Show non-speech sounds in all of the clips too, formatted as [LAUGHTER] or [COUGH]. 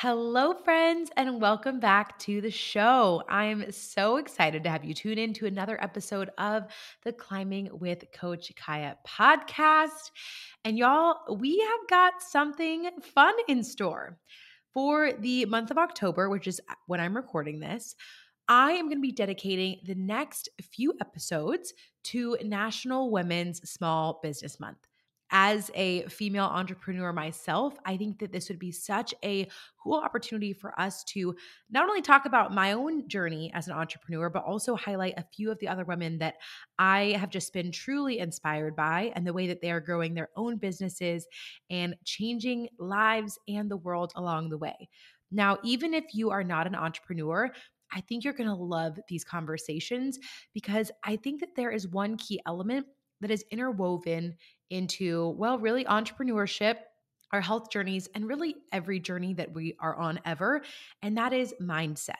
Hello, friends, and welcome back to the show. I'm so excited to have you tune in to another episode of the Climbing with Coach Kiah podcast. And y'all, we have got something fun in store for the month of October, which is when I'm recording this. I am going to be dedicating the next few episodes to National Women's Small Business Month as a female entrepreneur myself, I think that this would be such a cool opportunity for us to not only talk about my own journey as an entrepreneur, but also highlight a few of the other women that I have just been truly inspired by and the way that they are growing their own businesses and changing lives and the world along the way. Now, even if you are not an entrepreneur, I think you're going to love these conversations because I think that there is one key element that is interwoven into, well, really entrepreneurship, our health journeys, and really every journey that we are on ever. And that is mindset.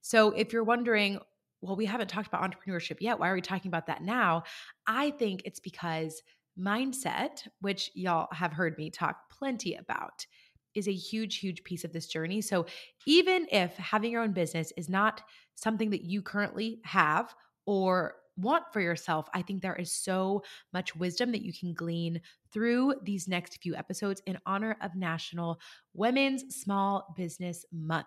So if you're wondering, well, we haven't talked about entrepreneurship yet. Why are we talking about that now? I think it's because mindset, which y'all have heard me talk plenty about, is a huge, huge piece of this journey. So even if having your own business is not something that you currently have or want for yourself, I think there is so much wisdom that you can glean through these next few episodes in honor of National Women's Small Business Month.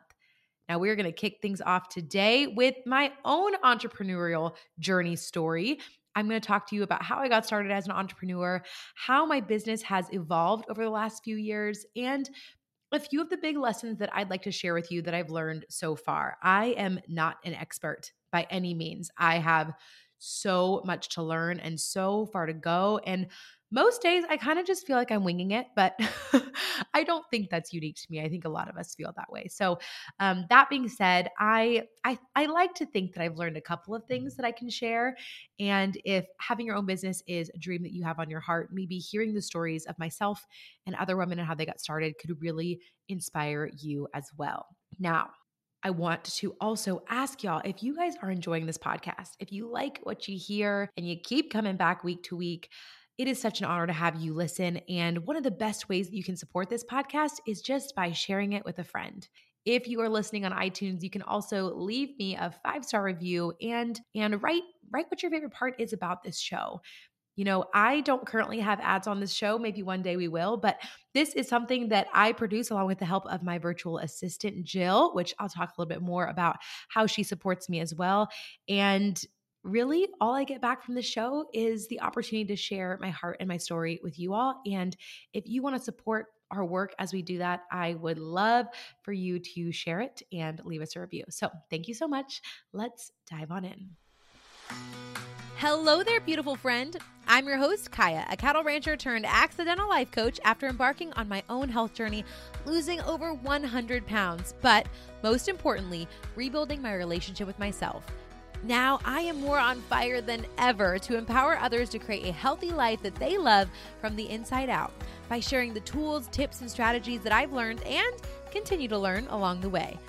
Now, we're going to kick things off today with my own entrepreneurial journey story. I'm going to talk to you about how I got started as an entrepreneur, how my business has evolved over the last few years, and a few of the big lessons that I'd like to share with you that I've learned so far. I am not an expert by any means. I have so much to learn and so far to go. And most days I kind of just feel like I'm winging it, but [LAUGHS] I don't think that's unique to me. I think a lot of us feel that way. So, um, that being said, I, I I like to think that I've learned a couple of things that I can share. And if having your own business is a dream that you have on your heart, maybe hearing the stories of myself and other women and how they got started could really inspire you as well. Now, I want to also ask y'all if you guys are enjoying this podcast, if you like what you hear and you keep coming back week to week, it is such an honor to have you listen. And one of the best ways that you can support this podcast is just by sharing it with a friend. If you are listening on iTunes, you can also leave me a five-star review and and write write what your favorite part is about this show. You know, I don't currently have ads on this show. Maybe one day we will, but this is something that I produce along with the help of my virtual assistant, Jill, which I'll talk a little bit more about how she supports me as well. And really, all I get back from the show is the opportunity to share my heart and my story with you all. And if you want to support our work as we do that, I would love for you to share it and leave us a review. So, thank you so much. Let's dive on in. Hello there, beautiful friend. I'm your host, Kiah, a cattle rancher turned accidental life coach after embarking on my own health journey, losing over 100 pounds, but most importantly, rebuilding my relationship with myself. Now I am more on fire than ever to empower others to create a healthy life that they love from the inside out by sharing the tools, tips, and strategies that I've learned and continue to learn along the way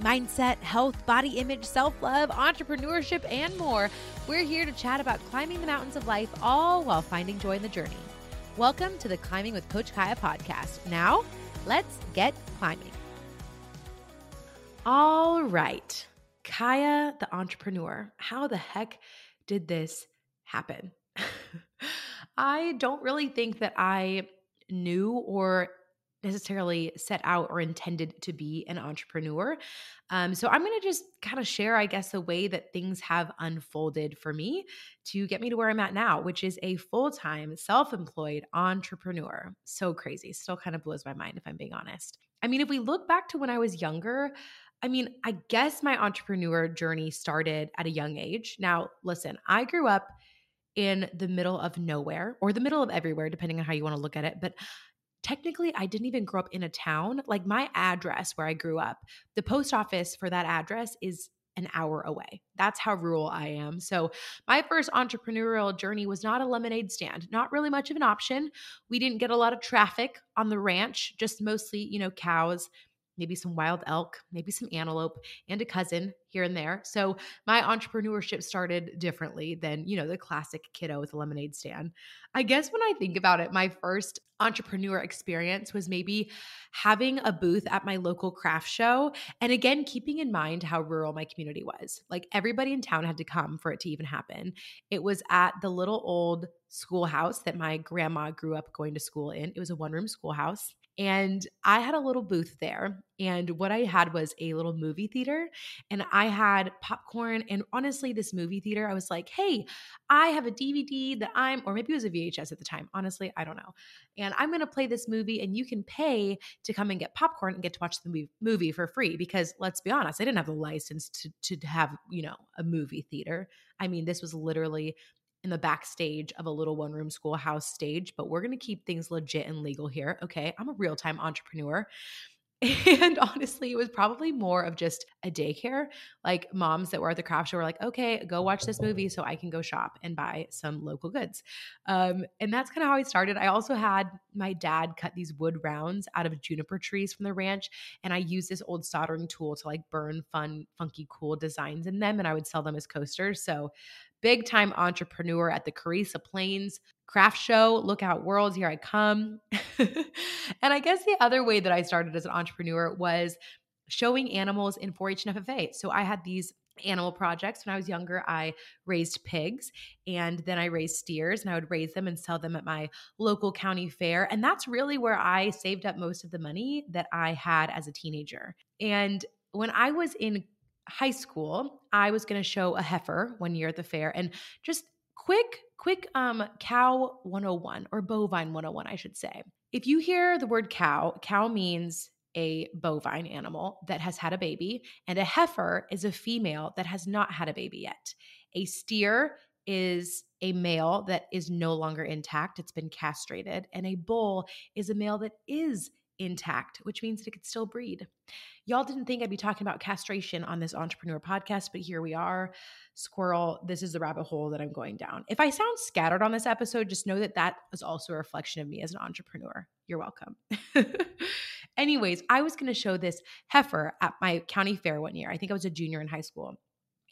mindset, health, body image, self love, entrepreneurship, and more. We're here to chat about climbing the mountains of life, all while finding joy in the journey. Welcome to the Climbing with Coach Kiah podcast. Now, let's get climbing. All right, Kiah, the entrepreneur. How the heck did this happen? [LAUGHS] I don't really think that I knew or necessarily set out or intended to be an entrepreneur. Um, so I'm going to just kind of share, I guess, the way that things have unfolded for me to get me to where I'm at now, which is a full time, self employed entrepreneur. So crazy. Still kind of blows my mind, if I'm being honest. I mean, if we look back to when I was younger, I mean, I guess my entrepreneur journey started at a young age. Now, listen, I grew up in the middle of nowhere or the middle of everywhere, depending on how you want to look at it. But technically I didn't even grow up in a town. Like my address where I grew up, the post office for that address is an hour away. That's how rural I am. So, my first entrepreneurial journey was not a lemonade stand, not really much of an option. We didn't get a lot of traffic on the ranch, just mostly, you know, cows maybe some wild elk, maybe some antelope, and a cousin here and there. So my entrepreneurship started differently than, you know, the classic kiddo with a lemonade stand. I guess when I think mm-hmm. about it, my first entrepreneur experience was maybe having a booth at my local craft show. And again, keeping in mind how rural my community was. Like everybody in town had to come for it to even happen. It was at the little old schoolhouse that my grandma grew up going to school in. It was a one room schoolhouse. And I had a little booth there. And what I had was a little movie theater. And I had popcorn. And honestly, this movie theater, I was like, hey, I have a DVD that I'm, or maybe it was a VHS at the time. Honestly, I don't know. And I'm going to play this movie, and you can pay to come and get popcorn and get to watch the movie for free. Because let's be honest, I didn't have the license to, to have, you know, a movie theater. I mean, this was literally in the backstage of a little one room schoolhouse stage, but we're going to keep things legit and legal here. Okay. I'm a real time entrepreneur. [LAUGHS] And honestly, it was probably more of just a daycare. Like moms that were at the craft show were like, okay, go watch this movie so I can go shop and buy some local goods. Um, and that's kind of how I started. I also had my dad cut these wood rounds out of juniper trees from the ranch. And I used this old soldering tool to like burn fun, funky, cool designs in them. And I would sell them as coasters. So big time entrepreneur at the Carrisa Plains craft show. Lookout world, here I come. [LAUGHS] and I guess the other way that I started as an entrepreneur was showing animals in 4 H and FFA. So I had these animal projects when I was younger. I raised pigs and then I raised steers and I would raise them and sell them at my local county fair. And that's really where I saved up most of the money that I had as a teenager. And when I was in high school, I was going to show a heifer one year at the fair and just quick quick um cow 101 or bovine 101 I should say. If you hear the word cow, cow means a bovine animal that has had a baby and a heifer is a female that has not had a baby yet. A steer is a male that is no longer intact, it's been castrated, and a bull is a male that is intact, which means that it could still breed. Y'all didn't think I'd be talking about castration on this entrepreneur podcast, but here we are. Squirrel, this is the rabbit hole that I'm going down. If I sound scattered on this episode, just know that that is also a reflection of me as an entrepreneur. You're welcome. [LAUGHS] Anyways, I was going to show this heifer at my county fair one year. I think I was a junior in high school.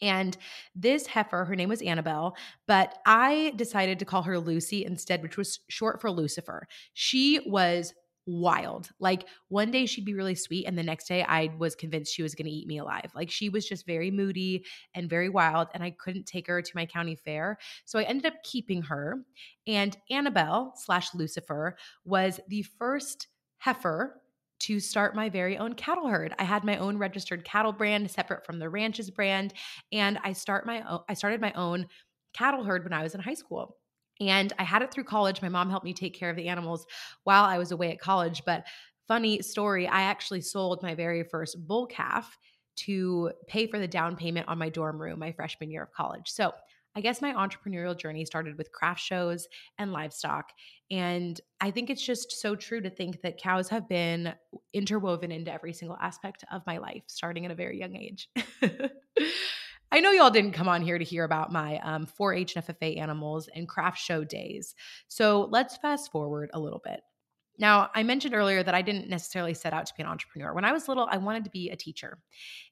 And this heifer, her name was Annabelle, but I decided to call her Lucy instead, which was short for Lucifer. She was wild. Like one day she'd be really sweet, and the next day I was convinced she was going to eat me alive. Like she was just very moody and very wild, and I couldn't take her to my county fair. So I ended up keeping her. And Annabelle slash Lucifer was the first heifer to start my very own cattle herd. I had my own registered cattle brand separate from the ranch's brand, and I start my own, I started my own cattle herd when I was in high school. And I had it through college. My mom helped me take care of the animals while I was away at college. But funny story, I actually sold my very first bull calf to pay for the down payment on my dorm room my freshman year of college. So I guess my entrepreneurial journey started with craft shows and livestock. And I think it's just so true to think that cows have been interwoven into every single aspect of my life, starting at a very young age. [LAUGHS] I know y'all didn't come on here to hear about my um, 4-H and FFA animals and craft show days. So let's fast forward a little bit. Now, I mentioned earlier that I didn't necessarily set out to be an entrepreneur. When I was little, I wanted to be a teacher.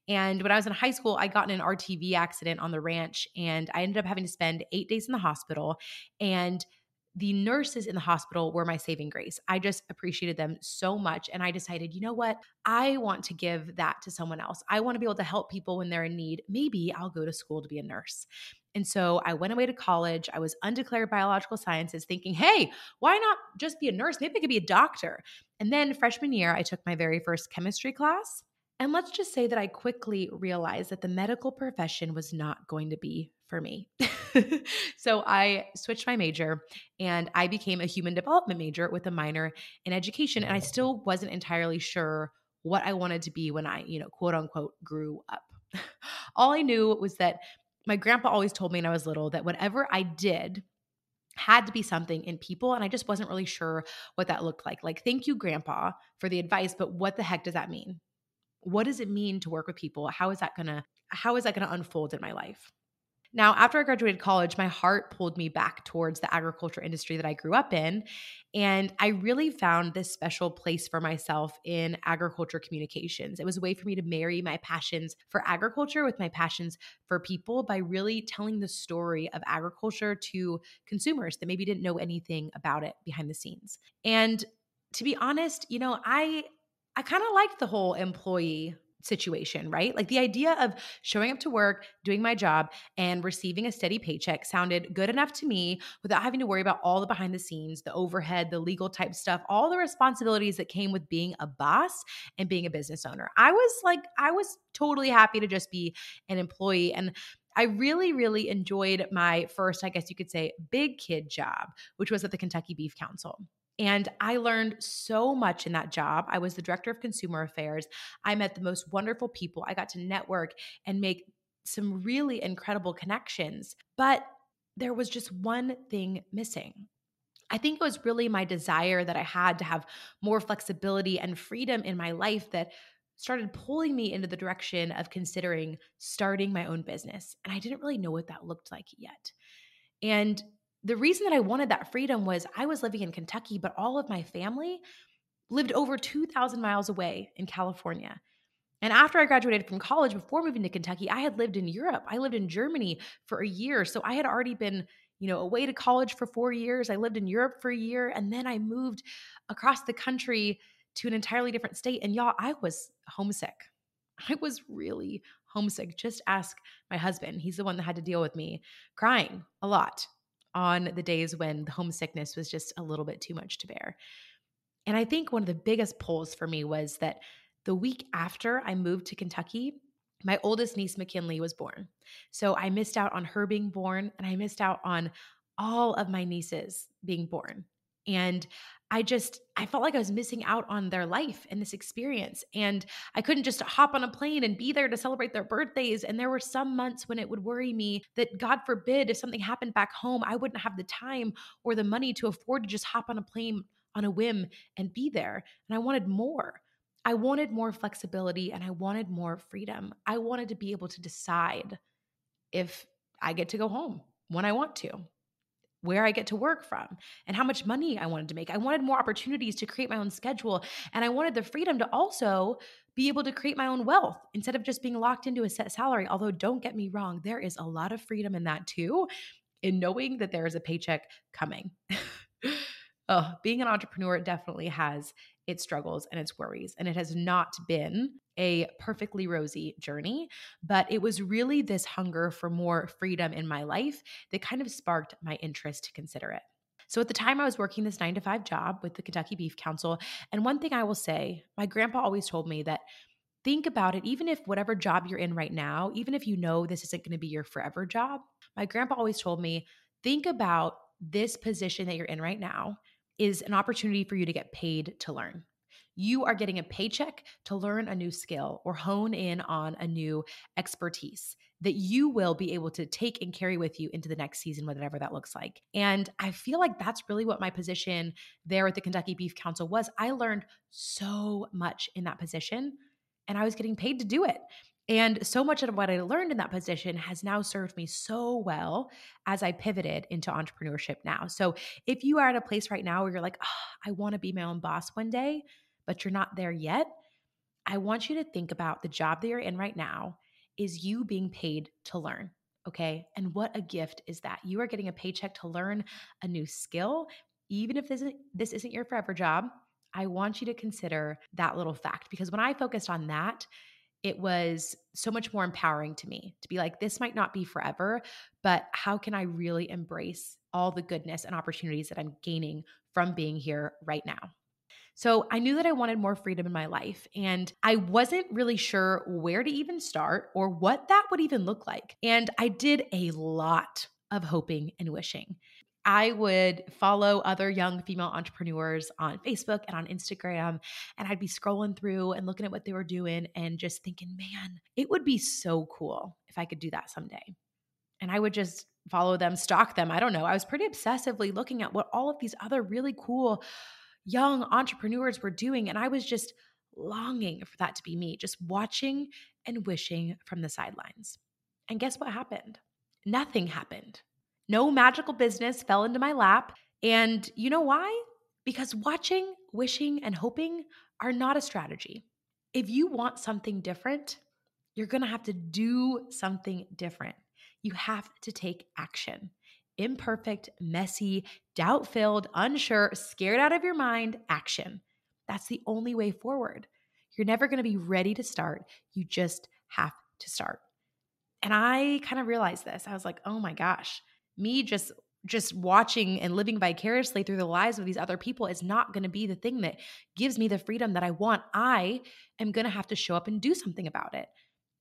And when I was in high school, I got in an RTV accident on the ranch and I ended up having to spend eight days in the hospital. And the nurses in the hospital were my saving grace. I just appreciated them so much. And I decided, you know what? I want to give that to someone else. I want to be able to help people when they're in need. Maybe I'll go to school to be a nurse. And so I went away to college. I was undeclared biological sciences, thinking, hey, why not just be a nurse? Maybe I could be a doctor. And then freshman year, I took my very first chemistry class. And let's just say that I quickly realized that the medical profession was not going to be for me. [LAUGHS] so I switched my major and I became a human development major with a minor in education. And I still wasn't entirely sure what I wanted to be when I, you know, quote unquote, grew up. [LAUGHS] All I knew was that my grandpa always told me when I was little that whatever I did, had to be something in people and i just wasn't really sure what that looked like like thank you grandpa for the advice but what the heck does that mean what does it mean to work with people how is that to how is that to unfold in my life Now, after I graduated college, my heart pulled me back towards the agriculture industry that I grew up in. And I really found this special place for myself in agriculture communications. It was a way for me to marry my passions for agriculture with my passions for people by really telling the story of agriculture to consumers that maybe didn't know anything about it behind the scenes. And to be honest, you know, I I kind of liked the whole employee situation, right? Like the idea of showing up to work, doing my job, and receiving a steady paycheck sounded good enough to me without having to worry about all the behind the scenes, the overhead, the legal type stuff, all the responsibilities that came with being a boss and being a business owner. I was like, I was totally happy to just be an employee. And I really, really enjoyed my first, I guess you could say, big kid job, which was at the Kentucky Beef Council. And I learned so much in that job. I was the director of consumer affairs. I met the most wonderful people. I got to network and make some really incredible connections. But there was just one thing missing. I think it was really my desire that I had to have more flexibility and freedom in my life that started pulling me into the direction of considering starting my own business. And I didn't really know what that looked like yet. And the reason that I wanted that freedom was I was living in Kentucky, but all of my family lived over 2,000 miles away in California. And after I graduated from college, before moving to Kentucky, I had lived in Europe. I lived in Germany for a year. So I had already been, you know, away to college for four years. I lived in Europe for a year. And then I moved across the country to an entirely different state. And y'all, I was homesick. I was really homesick. Just ask my husband. He's the one that had to deal with me crying a lot on the days when the homesickness was just a little bit too much to bear. And I think one of the biggest pulls for me was that the week after I moved to Kentucky, my oldest niece, McKinley, was born. So I missed out on her being born and I missed out on all of my nieces being born. And I just I felt like I was missing out on their life and this experience and I couldn't just hop on a plane and be there to celebrate their birthdays and there were some months when it would worry me that god forbid if something happened back home I wouldn't have the time or the money to afford to just hop on a plane on a whim and be there and I wanted more. I wanted more flexibility and I wanted more freedom. I wanted to be able to decide if I get to go home when I want to where I get to work from and how much money I wanted to make. I wanted more opportunities to create my own schedule. And I wanted the freedom to also be able to create my own wealth instead of just being locked into a set salary. Although, don't get me wrong, there is a lot of freedom in that too, in knowing that there is a paycheck coming. [LAUGHS] oh, being an entrepreneur definitely has its struggles and its worries. And it has not been a perfectly rosy journey, but it was really this hunger for more freedom in my life that kind of sparked my interest to consider it. So at the time, I was working this nine to five job with the Kentucky Beef Council. And one thing I will say, my grandpa always told me that think about it, even if whatever job you're in right now, even if you know this isn't going to be your forever job, my grandpa always told me, think about this position that you're in right now is an opportunity for you to get paid to learn. You are getting a paycheck to learn a new skill or hone in on a new expertise that you will be able to take and carry with you into the next season, whatever that looks like. And I feel like that's really what my position there at the Kentucky Beef Council was. I learned so much in that position, and I was getting paid to do it. And so much of what I learned in that position has now served me so well as I pivoted into entrepreneurship now. So if you are at a place right now where you're like, oh, I want to be my own boss one day, but you're not there yet, I want you to think about the job that you're in right now is you being paid to learn. Okay. And what a gift is that? You are getting a paycheck to learn a new skill. Even if this this isn't your forever job, I want you to consider that little fact because when I focused on that, it was so much more empowering to me to be like, this might not be forever, but how can I really embrace all the goodness and opportunities that I'm gaining from being here right now? So I knew that I wanted more freedom in my life, and I wasn't really sure where to even start or what that would even look like. And I did a lot of hoping and wishing. I would follow other young female entrepreneurs on Facebook and on Instagram, and I'd be scrolling through and looking at what they were doing and just thinking, man, it would be so cool if I could do that someday. And I would just follow them, stalk them. I don't know. I was pretty obsessively looking at what all of these other really cool young entrepreneurs were doing. And I was just longing for that to be me, just watching and wishing from the sidelines. And guess what happened? nothing happened. No magical business fell into my lap. And you know why? Because watching, wishing, and hoping are not a strategy. If you want something different, you're gonna have to do something different. You have to take action. Imperfect, messy, doubt filled, unsure, scared out of your mind action. That's the only way forward. You're never gonna be ready to start. You just have to start. And I kind of realized this. I was like, oh my gosh, me just just watching and living vicariously through the lives of these other people is not going to be the thing that gives me the freedom that I want. I am going to have to show up and do something about it,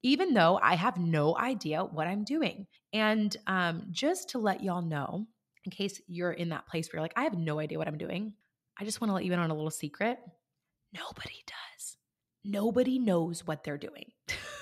even though I have no idea what I'm doing. And um, just to let y'all know, in case you're in that place where you're like, I have no idea what I'm doing, I just want to let you in on a little secret. Nobody does. Nobody knows what they're doing. [LAUGHS]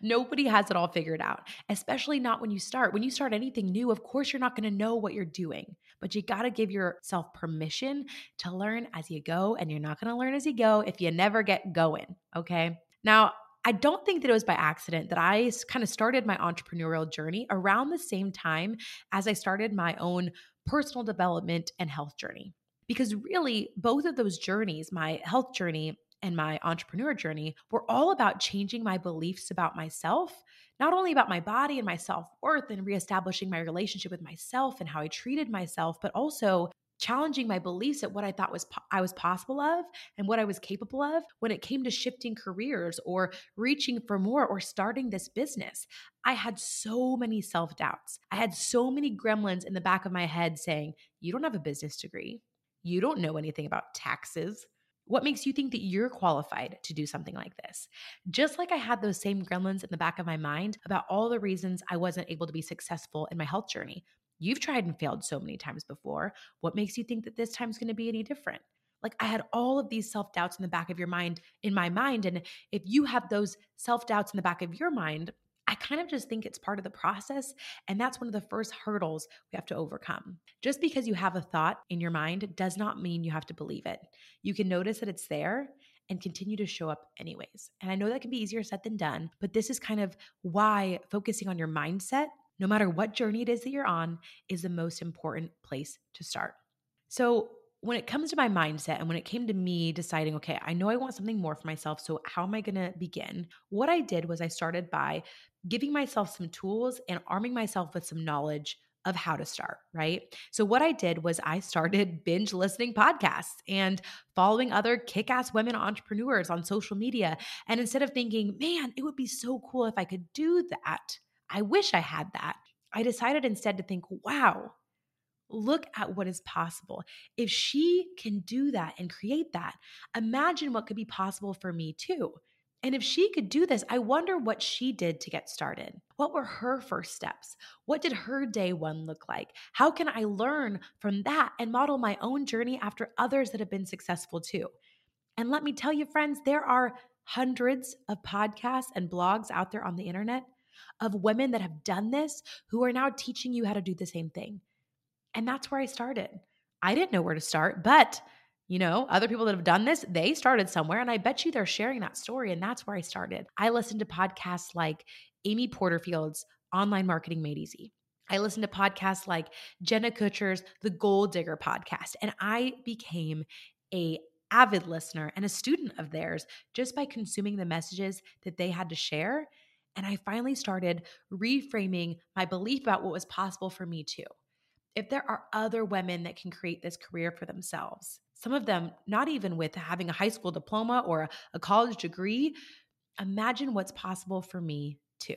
Nobody has it all figured out, especially not when you start. When you start anything new, of course, you're not going to know what you're doing, but you got to give yourself permission to learn as you go. And you're not going to learn as you go if you never get going. Okay. Now, I don't think that it was by accident that I kind of started my entrepreneurial journey around the same time as I started my own personal development and health journey. Because really, both of those journeys, my health journey and my entrepreneur journey were all about changing my beliefs about myself, not only about my body and my self worth and reestablishing my relationship with myself and how I treated myself, but also challenging my beliefs at what I thought was po- I was possible of and what I was capable of when it came to shifting careers or reaching for more or starting this business. I had so many self-doubts. I had so many gremlins in the back of my head saying, "You don't have a business degree. You don't know anything about taxes. What makes you think that you're qualified to do something like this? Just like I had those same gremlins in the back of my mind about all the reasons I wasn't able to be successful in my health journey. You've tried and failed so many times before. What makes you think that this time's going to be any different? Like I had all of these self doubts in the back of your mind, in my mind. And if you have those self doubts in the back of your mind, I kind of just think it's part of the process. And that's one of the first hurdles we have to overcome. Just because you have a thought in your mind does not mean you have to believe it. You can notice that it's there and continue to show up anyways. And I know that can be easier said than done, but this is kind of why focusing on your mindset, no matter what journey it is that you're on, is the most important place to start. So, when it comes to my mindset and when it came to me deciding, okay, I know I want something more for myself. So, how am I going to begin? What I did was I started by giving myself some tools and arming myself with some knowledge of how to start, right? So, what I did was I started [LAUGHS] binge listening podcasts and following other kick ass women entrepreneurs on social media. And instead of thinking, man, it would be so cool if I could do that, I wish I had that. I decided instead to think, wow, look at what is possible. If she can do that and create that, imagine what could be possible for me too. And if she could do this, I wonder what she did to get started. What were her first steps? What did her day one look like? How can I learn from that and model my own journey after others that have been successful too? And let me tell you, friends, there are hundreds of podcasts and blogs out there on the internet of women that have done this who are now teaching you how to do the same thing. And that's where I started. I didn't know where to start, but you know, other people that have done this, they started somewhere. And I bet you they're sharing that story. And that's where I started. I listened to podcasts like Amy Porterfield's Online Marketing Made Easy. I listened to podcasts like Jenna Kutcher's The Goal Digger podcast. And I became a avid listener and a student of theirs just by consuming the messages that they had to share. And I finally started reframing my belief about what was possible for me too. If there are other women that can create this career for themselves, some of them not even with having a high school diploma or a, a college degree. Imagine what's possible for me too.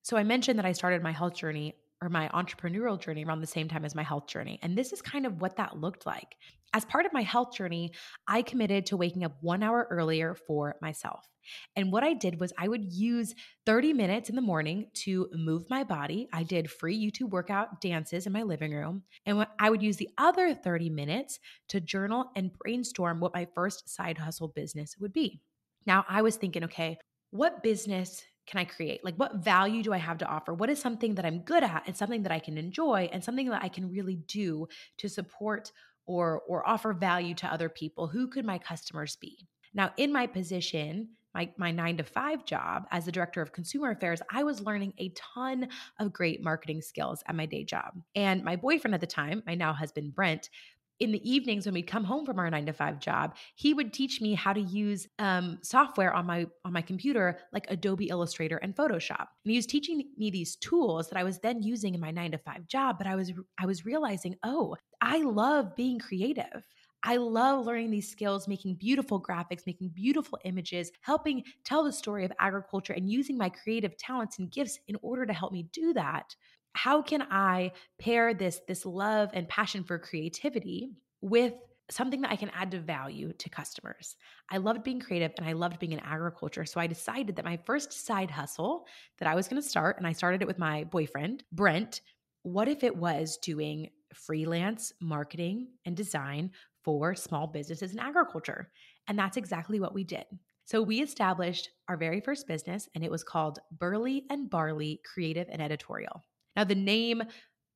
So I mentioned that I started my health journey or my entrepreneurial journey around the same time as my health journey. And this is kind of what that looked like. As part of my health journey, I committed to waking up one hour earlier for myself. And what I did was I would use 30 minutes in the morning to move my body. I did free YouTube workout dances in my living room. And I would use the other 30 minutes to journal and brainstorm what my first side hustle business would be. Now, I was thinking, okay, what business can I create? Like, what value do I have to offer? What is something that I'm good at and something that I can enjoy and something that I can really do to support or, or offer value to other people? Who could my customers be? Now, in my position my, my nine to five job as the director of consumer affairs, I was learning a ton of great marketing skills at my day job. And my boyfriend at the time, my now husband, Brent, in the evenings when we'd come home from our nine to five job, he would teach me how to use um, software on my on my computer like Adobe Illustrator and Photoshop. And he was teaching me these tools that I was then using in my nine to five job. But I was I was realizing, oh, I love being creative. I love learning these skills, making beautiful graphics, making beautiful images, helping tell the story of agriculture, and using my creative talents and gifts in order to help me do that how can I pair this this love and passion for creativity with something that I can add to value to customers. I loved being creative and I loved being in agriculture. So I decided that my first side hustle that I was going to start, and I started it with my boyfriend, Brent. What if it was doing freelance marketing and design for small businesses in agriculture? And that's exactly what we did. So we established our very first business, and it was called Burley and Barley Creative and Editorial. Now, the name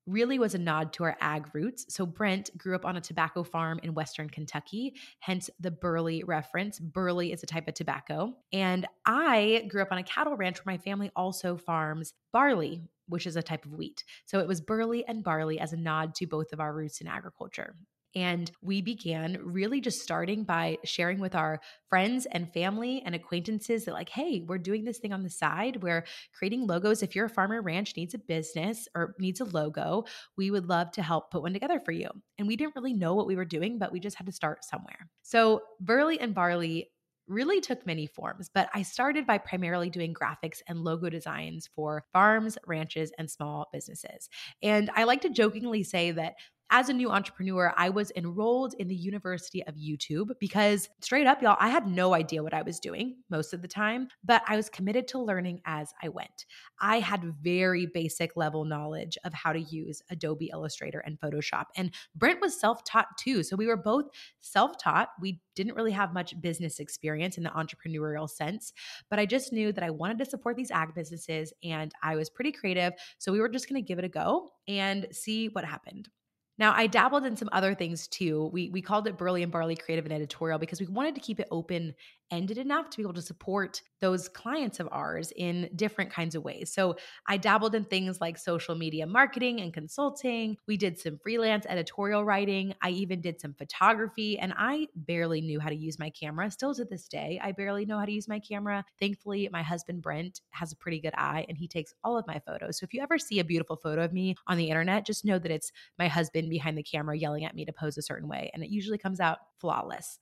really was a nod to our ag roots. So Brent grew up on a tobacco farm in Western Kentucky, hence the Burley reference. Burley is a type of tobacco. And I grew up on a cattle ranch where my family also farms barley, which is a type of wheat. So it was Burley and barley as a nod to both of our roots in agriculture. And we began really just starting by sharing with our friends and family and acquaintances that, like, hey, we're doing this thing on the side. We're creating logos. If your farmer ranch needs a business or needs a logo, we would love to help put one together for you. And we didn't really know what we were doing, but we just had to start somewhere. So, Burley and Barley really took many forms, but I started by primarily doing graphics and logo designs for farms, ranches, and small businesses. And I like to jokingly say that as a new entrepreneur, I was enrolled in the University of YouTube because straight up, y'all, I had no idea what I was doing most of the time, but I was committed to learning as I went. I had very basic level knowledge of how to use Adobe Illustrator and Photoshop. And Brent was self taught too. So we were both self taught. We didn't really have much business experience in the entrepreneurial sense, but I just knew that I wanted to support these ag businesses and I was pretty creative. So we were just going to give it a go and see what happened. Now, I dabbled in some other things too. We we called it Burley and Barley Creative and Editorial because we wanted to keep it open ended enough to be able to support those clients of ours in different kinds of ways. So I dabbled in things like social media marketing and consulting. We did some freelance editorial writing. I even did some photography, and I barely knew how to use my camera. Still to this day, I barely know how to use my camera. Thankfully, my husband Brent has a pretty good eye and he takes all of my photos. So if you ever see a beautiful photo of me on the internet, just know that it's my husband behind the camera yelling at me to pose a certain way. And it usually comes out flawless.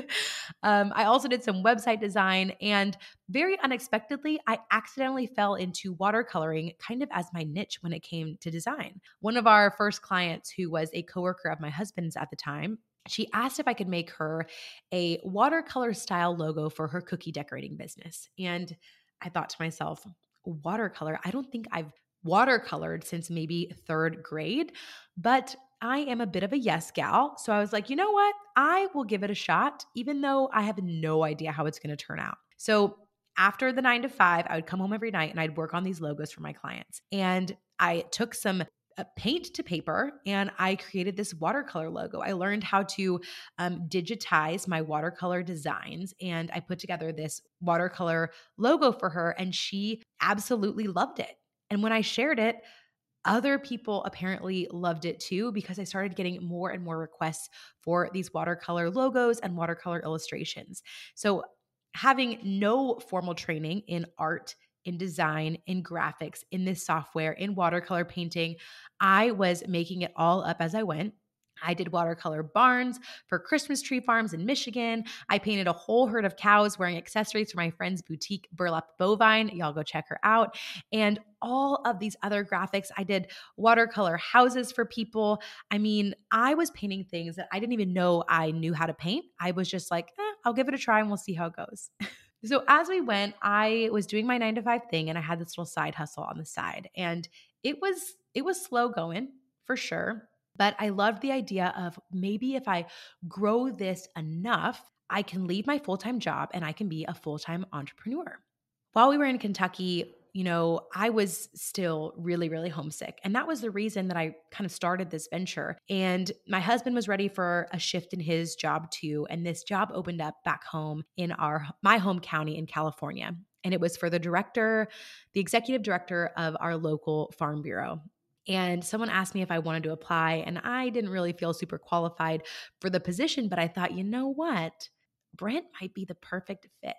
[LAUGHS] um, I also did some website design, and very unexpectedly, I accidentally fell into watercoloring kind of as my niche when it came to design. One of our first clients, who was a coworker of my husband's at the time, she asked if I could make her a watercolor style logo for her cookie decorating business. And I thought to myself, watercolor, I don't think I've watercolored since maybe third grade, but I am a bit of a yes gal. So I was like, you know what? I will give it a shot, even though I have no idea how it's going to turn out. So after the nine to five, I would come home every night and I'd work on these logos for my clients. And I took some uh, paint to paper and I created this watercolor logo. I learned how to um, digitize my watercolor designs and I put together this watercolor logo for her, and she absolutely loved it. And when I shared it, other people apparently loved it too because I started getting more and more requests for these watercolor logos and watercolor illustrations. So, having no formal training in art, in design, in graphics, in this software, in watercolor painting, I was making it all up as I went. I did watercolor barns for Christmas tree farms in Michigan. I painted a whole herd of cows wearing accessories for my friend's boutique Burlap Bovine. Y'all go check her out. And all of these other graphics. I did watercolor houses for people. I mean, I was painting things that I didn't even know I knew how to paint. I was just like, eh, I'll give it a try and we'll see how it goes. [LAUGHS] so as we went, I was doing my nine to five thing and I had this little side hustle on the side. And it was it was slow going for sure but I loved the idea of maybe if I grow this enough, I can leave my full time job and I can be a full time entrepreneur. While we were in Kentucky, you know, I was still really, really homesick. And that was the reason that I kind of started this venture. And my husband was ready for a shift in his job too. And this job opened up back home in our my home county in California. And it was for the director, the executive director of our local farm bureau. And someone asked me if I wanted to apply, and I didn't really feel super qualified for the position, but I thought, you know what? Brent might be the perfect fit.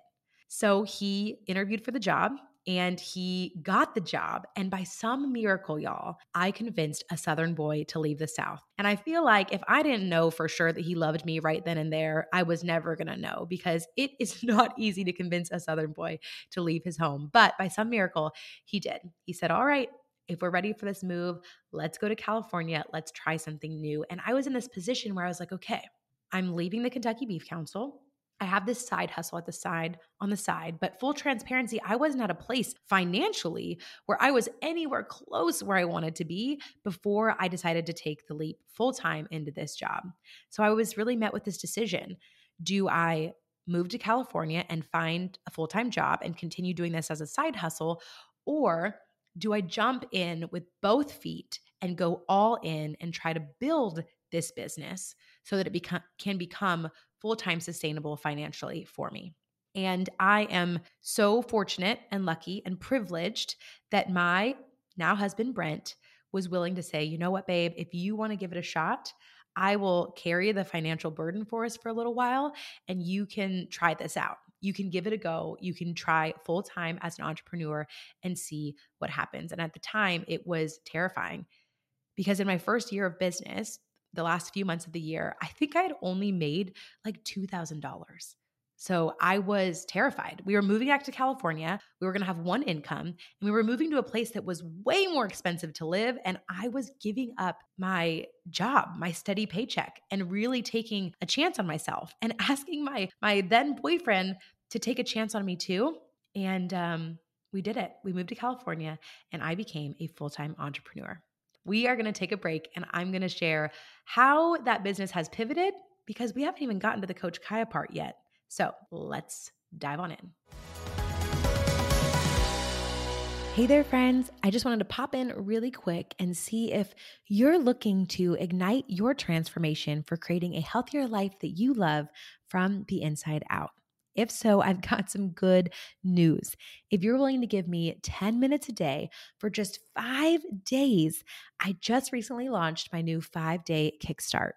So he interviewed for the job and he got the job. And by some miracle, y'all, I convinced a Southern boy to leave the South. And I feel like if I didn't know for sure that he loved me right then and there, I was never gonna know because it is [LAUGHS] not easy to convince a Southern boy to leave his home. But by some miracle, he did. He said, All right, if we're ready for this move, let's go to California. Let's try something new. And I was in this position where I was like, okay, I'm leaving the Kentucky Beef Council. I have this side hustle at the side on the side, but full transparency, I wasn't at a place financially where I was anywhere close where I wanted to be before I decided to take the leap full time into this job. So I was really met with this decision. Do I move to California and find a full time job and continue doing this as a side hustle? Or do I jump in with both feet and go all in and try to build this business so that it become, can become full time sustainable financially for me? And I am so fortunate and lucky and privileged that my now husband, Brent, was willing to say, you know what, babe, if you want to give it a shot, I will carry the financial burden for us for a little while and you can try this out you can give it a go. You can try full time as an entrepreneur and see what happens. And at the time, it was terrifying because in my first year of business, the last few months of the year, I think I had only made like $2,000. So I was terrified. We were moving back to California. We were going to have one income and we were moving to a place that was way more expensive to live. And I was giving up my job, my steady paycheck, and really taking a chance on myself and [LAUGHS] asking my, my then boyfriend to take a chance on me too. And um, we did it. We moved to California and I became a full time entrepreneur. We are going to take a break and I'm going to share how that business has pivoted because we haven't even gotten to the Coach Kiah part yet. So let's dive on in. Hey there, friends. I just wanted to pop in really quick and see if you're looking to ignite your transformation for creating a healthier life that you love from the inside out. If so, [LAUGHS] I've got some good news. If you're willing to give me 10 minutes a day for just five days, I just recently launched my new five day kickstart.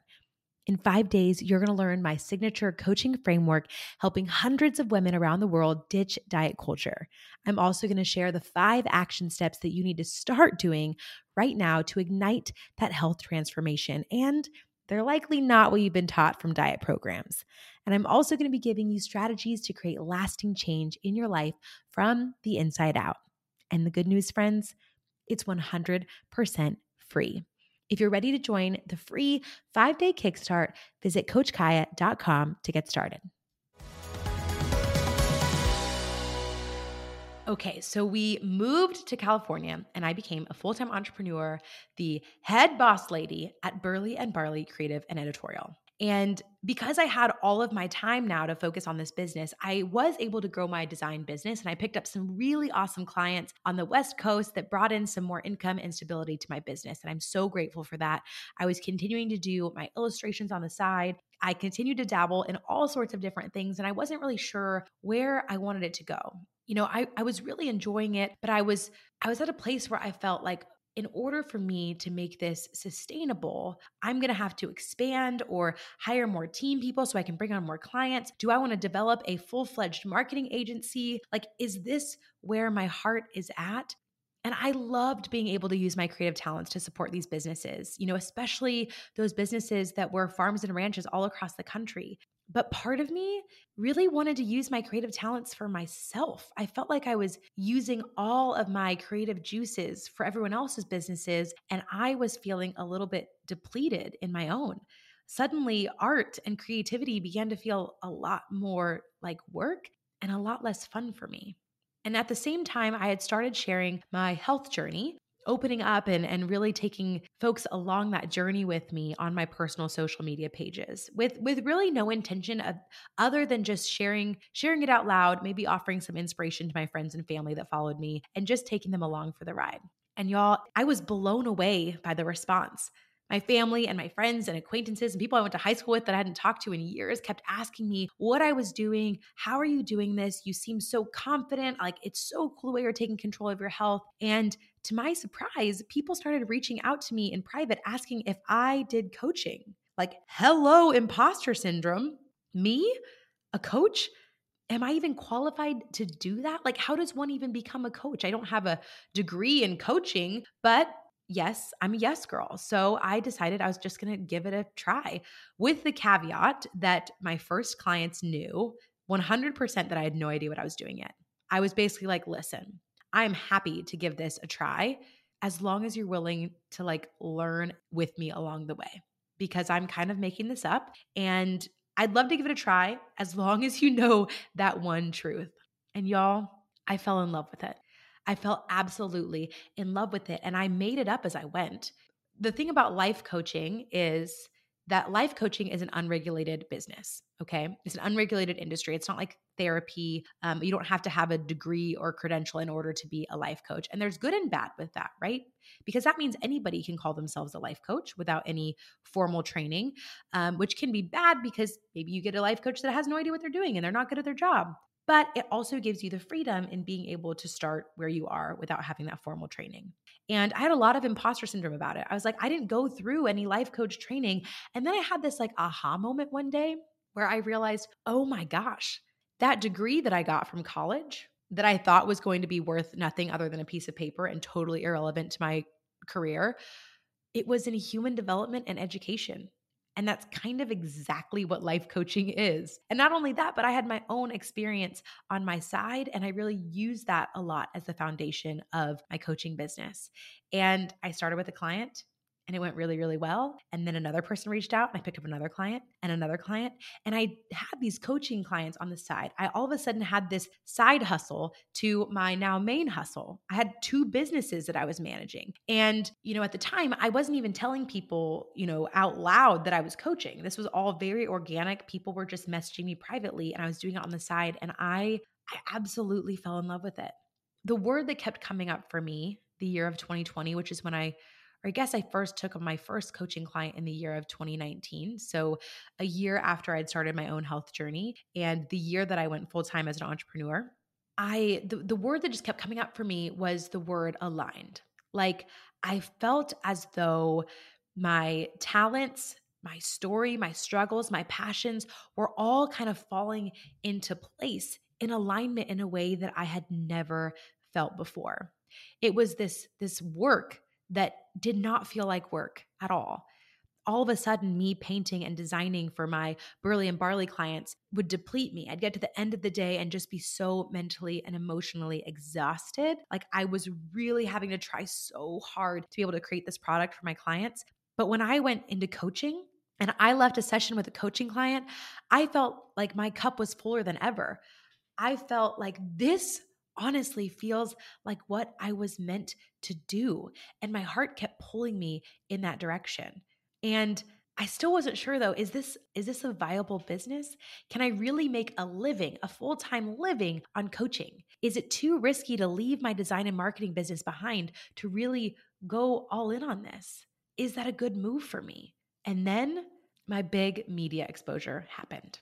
In five days, you're going to learn my signature coaching framework, helping hundreds of women around the world ditch diet culture. I'm also going to share the five action steps that you need to start doing right now to ignite that health transformation. And they're likely not what you've been taught from diet programs. And I'm also going to be giving you strategies to create lasting change in your life from the inside out. And the good news, friends, it's 100% free. If you're ready to join the free five day kickstart, visit CoachKiah.com to get started. Okay, so we moved to California and I became a full time entrepreneur, the head boss lady at Burley and Barley Creative and Editorial. And because I had all of my time now to focus on this business, I was able to grow my design business and I picked up some really awesome clients on the West Coast that brought in some more income and stability to my business. And I'm so grateful for that. I was continuing to do my illustrations on the side. I continued to dabble in all sorts of different things and I wasn't really sure where I wanted it to go. You know, I, I was really enjoying it, but I was I was at a place where I felt like in order for me to make this sustainable, I'm going to have to expand or hire more team people so I can bring on more clients. Do I want to develop a full fledged marketing agency? Like, is this where my heart is at? And I loved being able to use my creative talents to support these businesses, you know, especially those businesses that were farms and ranches all across the country. But part of me really wanted to use my creative talents for myself. I felt like I was using all of my creative juices for everyone else's businesses, and I was feeling a little bit depleted in my own. Suddenly, art and creativity began to feel a lot more like work and a lot less fun for me. And at the same time, I had started sharing my health journey opening up and, and really taking folks along that journey with me on my personal social media pages with with really no intention of other than just sharing sharing it out loud maybe offering some inspiration to my friends and family that followed me and just taking them along for the ride. And y'all i was blown away by the response my family and my friends and acquaintances and people I went to high school with that I hadn't talked to in years kept asking me what I was doing. How are you doing this? You seem so confident. Like, it's so cool the way you're taking control of your health. And to my surprise, people started reaching out to me in private asking if I did coaching. Like, hello, imposter syndrome. Me, a coach? Am I even qualified to do that? Like, how does one even become a coach? I don't have a degree in coaching, but yes, I'm a yes girl. So I decided I was just going to give it a try with the caveat that my first clients knew 100% that I had no idea what I was doing yet. I was basically like, listen, I'm happy to give this a try as long as you're willing to like learn with me along the way because I'm kind of making this up and I'd love to give it a try as long as you know that one truth. And y'all, I fell in love with it. I felt absolutely in love with it and I made it up as I went. The thing about life coaching is that life coaching is an unregulated business. Okay. It's an unregulated industry. It's not like therapy. Um, you don't have to have a degree or credential in order to be a life coach. And there's good and bad with that, right? Because that means anybody can call themselves a life coach without any formal training, um, which can be bad because maybe you get a life coach that has no idea what they're doing and they're not good at their job but it also gives you the freedom in being able to start where you are without having that formal training. And I had a lot of imposter syndrome about it. I was like, I didn't go through any life coach training. And then I had this like aha moment one day where I realized, oh my gosh, that degree that I got from college that I thought was going to be worth nothing other than a piece of paper and totally irrelevant to my career, it was in human development and education. And that's kind of exactly what life coaching is. And not only that, but I had my own experience on my side, and I really used that a lot as the foundation of my coaching business. And I started with a client and it went really, really well. And then another person reached out and I picked up another client and another client. And I had these coaching clients on the side. I all of a sudden had this side hustle to my now main hustle. I had two businesses that I was managing. And, you know, at the time, I wasn't even telling people, you know, out loud that I was coaching. This was all very organic. People were just messaging me privately and I was doing it on the side. And I, I absolutely fell in love with it. The word that kept coming up for me the year of 2020, which is when I or I guess I first took my first coaching client in the year of 2019. So, a year after I'd started my own health journey and the year that I went full time as an entrepreneur. I the, the word that just kept coming up for me was the word aligned. Like I felt as though my talents, my story, my struggles, my passions were all kind of falling into place in alignment in a way that I had never felt before. It was this this work that did not feel like work at all. All of a sudden, me painting and designing for my Burley and Barley clients would deplete me. I'd get to the end of the day and just be so mentally and emotionally exhausted. Like I was really having to try so hard to be able to create this product for my clients. But when I went into coaching, and I left a session with a coaching client, I felt like my cup was fuller than ever. I felt like this honestly feels like what I was meant to do. And my heart kept pulling me in that direction. And I still wasn't sure though, is this is this a viable business? Can I really make a living, a full-time living on coaching? Is it too risky to leave my design and marketing business behind to really go all in on this? Is that a good move for me? And then my big media exposure happened.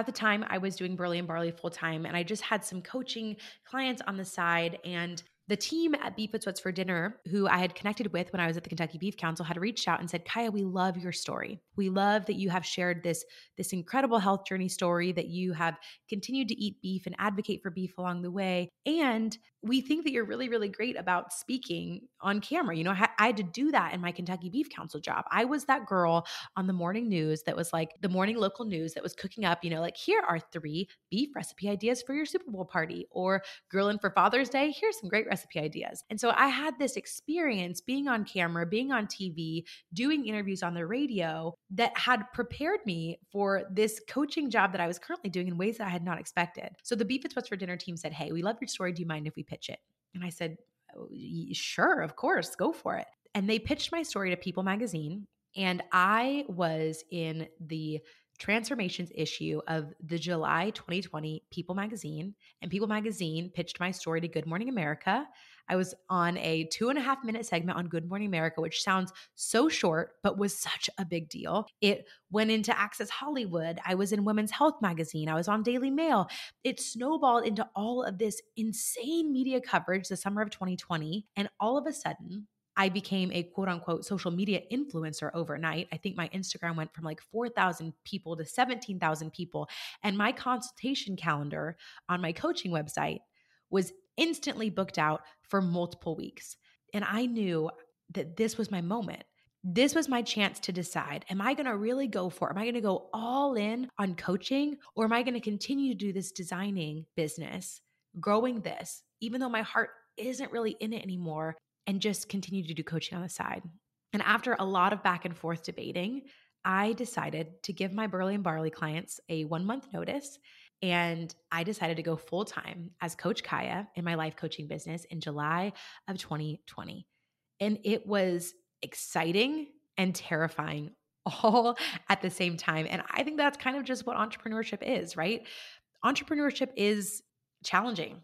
At the time, I was doing Burley and Barley full time, and I just had some coaching clients on the side. And the team at Beef It's What's for Dinner, who I had connected with when I was at the Kentucky Beef Council, had reached out and said, Kiah, we love your story. We love that you have shared this, this incredible health journey story, that you have continued to eat beef and advocate for beef along the way. And we think that you're really, really great about speaking on camera. You know, I had to do that in my Kentucky Beef Council job. I was that girl on the morning news that was like the morning local news that was cooking up, you know, like here are three beef recipe ideas for your Super Bowl party or grilling for Father's Day. Here's some great recipe ideas. And so I had this experience being on camera, being on TV, doing interviews on the radio that had prepared me for this coaching job that I was currently doing in ways that I had not expected. So the Beef It's What's for Dinner team said, Hey, we love your story. Do you mind if we pitch it. And I said, oh, sure, of course, go for it. And they pitched my story to People Magazine. And I was in the transformations issue of the July 2020 People Magazine. And People Magazine pitched my story to Good Morning America. I was on a two and a half minute segment on Good Morning America, which sounds so short, but was such a big deal. It went into Access Hollywood. I was in Women's Health Magazine. I was on Daily Mail. It snowballed into all of this insane media coverage the summer of 2020. And all of a sudden, I became a quote unquote social media influencer overnight. I think my Instagram went from like 4,000 people to 17,000 people. And my consultation calendar on my coaching website was instantly booked out for multiple weeks. And I knew that this was my moment. This was my chance to decide am I going to really go for it? Am I going to go all in on coaching or am I going to continue to do this designing business, growing this, even though my heart isn't really in it anymore? And just continue to do coaching on the side. And after a lot of back and forth debating, I decided to give my Burley and Barley clients a one month notice. And I decided to go full time as Coach Kiah in my life coaching business in July of 2020. And it was exciting and terrifying [LAUGHS] all at the same time. And I think that's kind of just what entrepreneurship is, right? Entrepreneurship is challenging,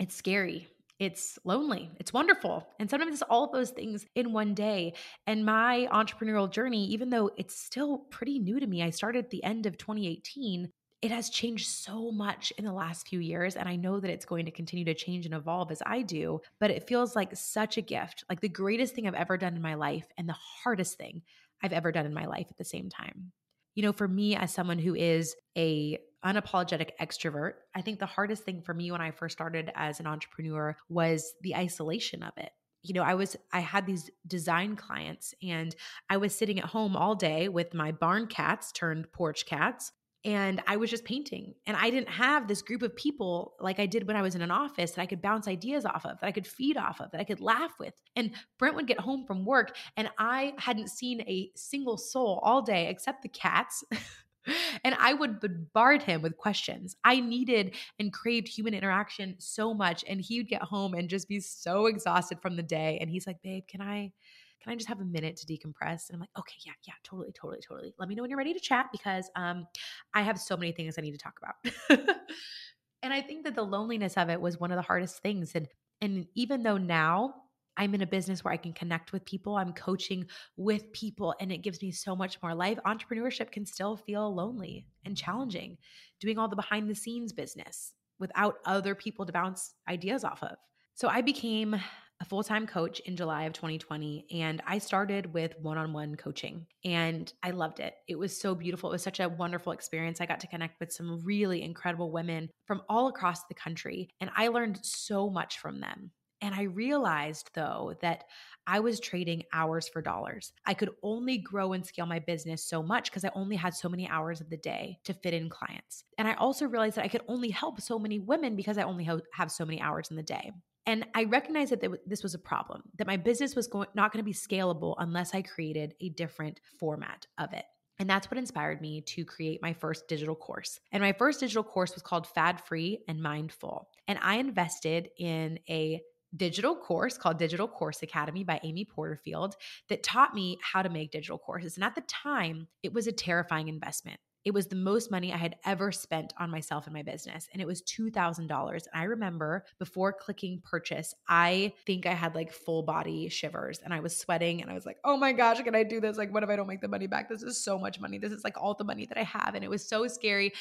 it's scary, it's lonely. It's wonderful. And sometimes it's all those things in one day. And my entrepreneurial journey, even though it's still pretty new to me, I started at the end of 2018. It has changed so much in the last few years. And I know that it's going to continue to change and evolve as I do. But it feels like such a gift, like the greatest thing I've ever done in my life and the hardest thing I've ever done in my life at the same time. You know, for me, as someone who is a unapologetic extrovert. I think the hardest thing for me when I first started as an entrepreneur was the isolation of it. You know, I was, I had these design clients and I was sitting at home all day with my barn cats turned porch cats. And I was just painting. And I didn't have this group of people like I did when I was in an office that I could bounce ideas off of, that I could feed off of, that I could laugh with. And Brent would get home from work and I hadn't seen a single soul all day except the cats. [LAUGHS] [LAUGHS] and I would bombard him with questions. I needed and craved human interaction so much. And he would get home and just be so exhausted from the day. And he's like, babe, can I? Can I just have a minute to decompress? And I'm like, okay, yeah, yeah, totally, totally, totally. Let me know when you're ready to chat because um, I have so many things I need to talk about. [LAUGHS] and I think that the loneliness of it was one of the hardest things. And and even though now I'm in a business where I can connect with people. I'm coaching with people, and it gives me so much more life. Entrepreneurship can still feel lonely and challenging, doing all the behind the scenes business without other people to bounce ideas off of. So I became a full time coach in July of 2020, and I started with one on one coaching, and I loved it. It was so beautiful. It was such a wonderful experience. I got to connect with some really incredible women from all across the country, and I learned so much from them. And I realized though that I was trading hours for dollars. I could only grow and scale my business so much because I only had so many hours of the day to fit in clients. And I also realized that I could only help so many women because I only have so many hours in the day. And I recognized that this was a problem, that my business was not going to be scalable unless I created a different format of it. And that's what inspired me to create my first digital course. And my first digital course was called Fad Free and Mindful. And I invested in a digital course called Digital Course Academy by Amy Porterfield that taught me how to make digital courses. And at the time, it was a terrifying investment. It was the most money I had ever spent on myself and my business. And it was $2,000. And I remember before clicking purchase, I think I had like full body shivers and I was sweating and I was like, oh my gosh, can I do this? Like, what if I don't make the money back? This is so much money. This is like all the money that I have. And it was so scary.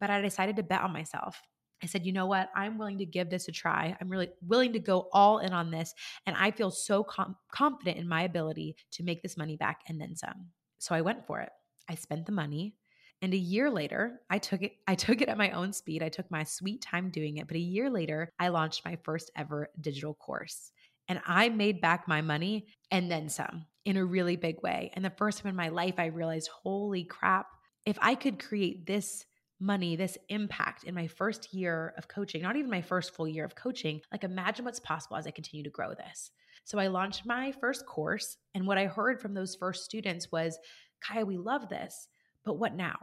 But I decided to bet on myself. I said, you know what? I'm willing to give this a try. I'm really willing to go all in on this. And I feel so com- confident in my ability to make this money back and then some. So I went for it. I spent the money. And a year later, I took it I [LAUGHS] took it at my own speed. I took my sweet time doing it, but a year later, I launched my first ever digital course. And I made back my money and then some in a really big way. And the first time in my life I realized, holy crap, if I could create this money, this impact in my first year of coaching, not even my first full year of coaching, like imagine what's possible as I continue to grow this. So I launched my first course. And what I heard from those first students was, Kiah, we love this, but what now?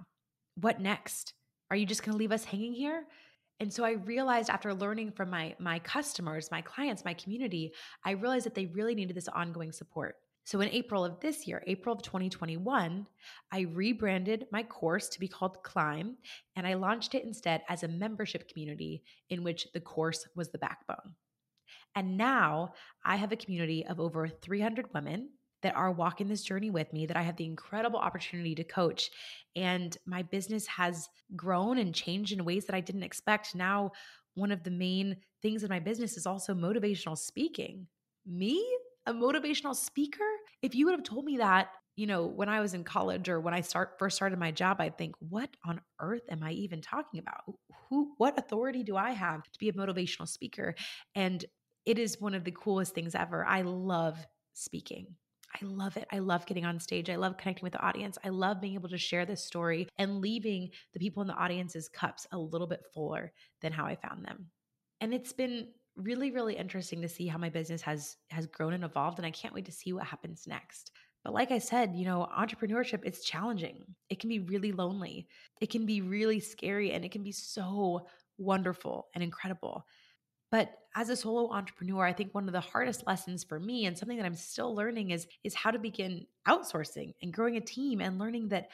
What next? Are you just going to leave us hanging here? And so I realized after learning from my my customers, my clients, my community, I realized that they really needed this ongoing support. So in April of this year, April of 2021, I rebranded my course to be called Climb and I launched it instead as a membership community in which the course was the backbone. And now I have a community of over 300 women that are walking this journey with me that I have the incredible opportunity to coach. And my business has grown and changed in ways that I didn't expect. Now, one of the main things in my business is also motivational speaking. Me, a motivational speaker? If you would have told me that, you know, when I was in college or when I start first started my job, I'd think, what on earth am I even talking about? Who what authority do I have to be a motivational speaker? And it is one of the coolest things ever. I love speaking. I love it. I love getting on stage. I love connecting with the audience. I love being able to share this story and leaving the people in the audience's cups a little bit fuller than how I found them. And it's been really really interesting to see how my business has has grown and evolved and I can't wait to see what happens next. But like I said, you know, entrepreneurship it's challenging. It can be really lonely. It can be really scary and it can be so wonderful and incredible. But as a solo entrepreneur, I think one of the hardest lessons for me and something that I'm still learning is is how to begin outsourcing and growing a team and learning that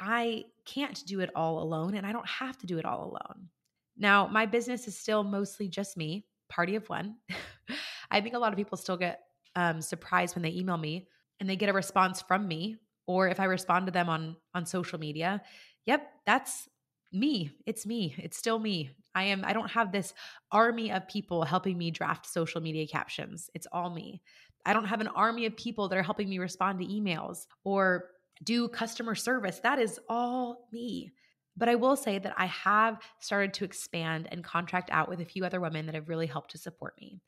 I can't do it all alone and I don't have to do it all alone. Now, my business is still mostly just me, party of one. [LAUGHS] I think a lot of people still get um, surprised when they email me and they get a response from me or if I respond to them on on social media. Yep, that's me. It's me. It's still me. I am I don't have this army of people helping me draft social media captions. It's all me. I don't have an army of people that are helping me respond to emails or do customer service. That is all me. But I will say that I have started to expand and contract out with a few other women that have really helped to support me.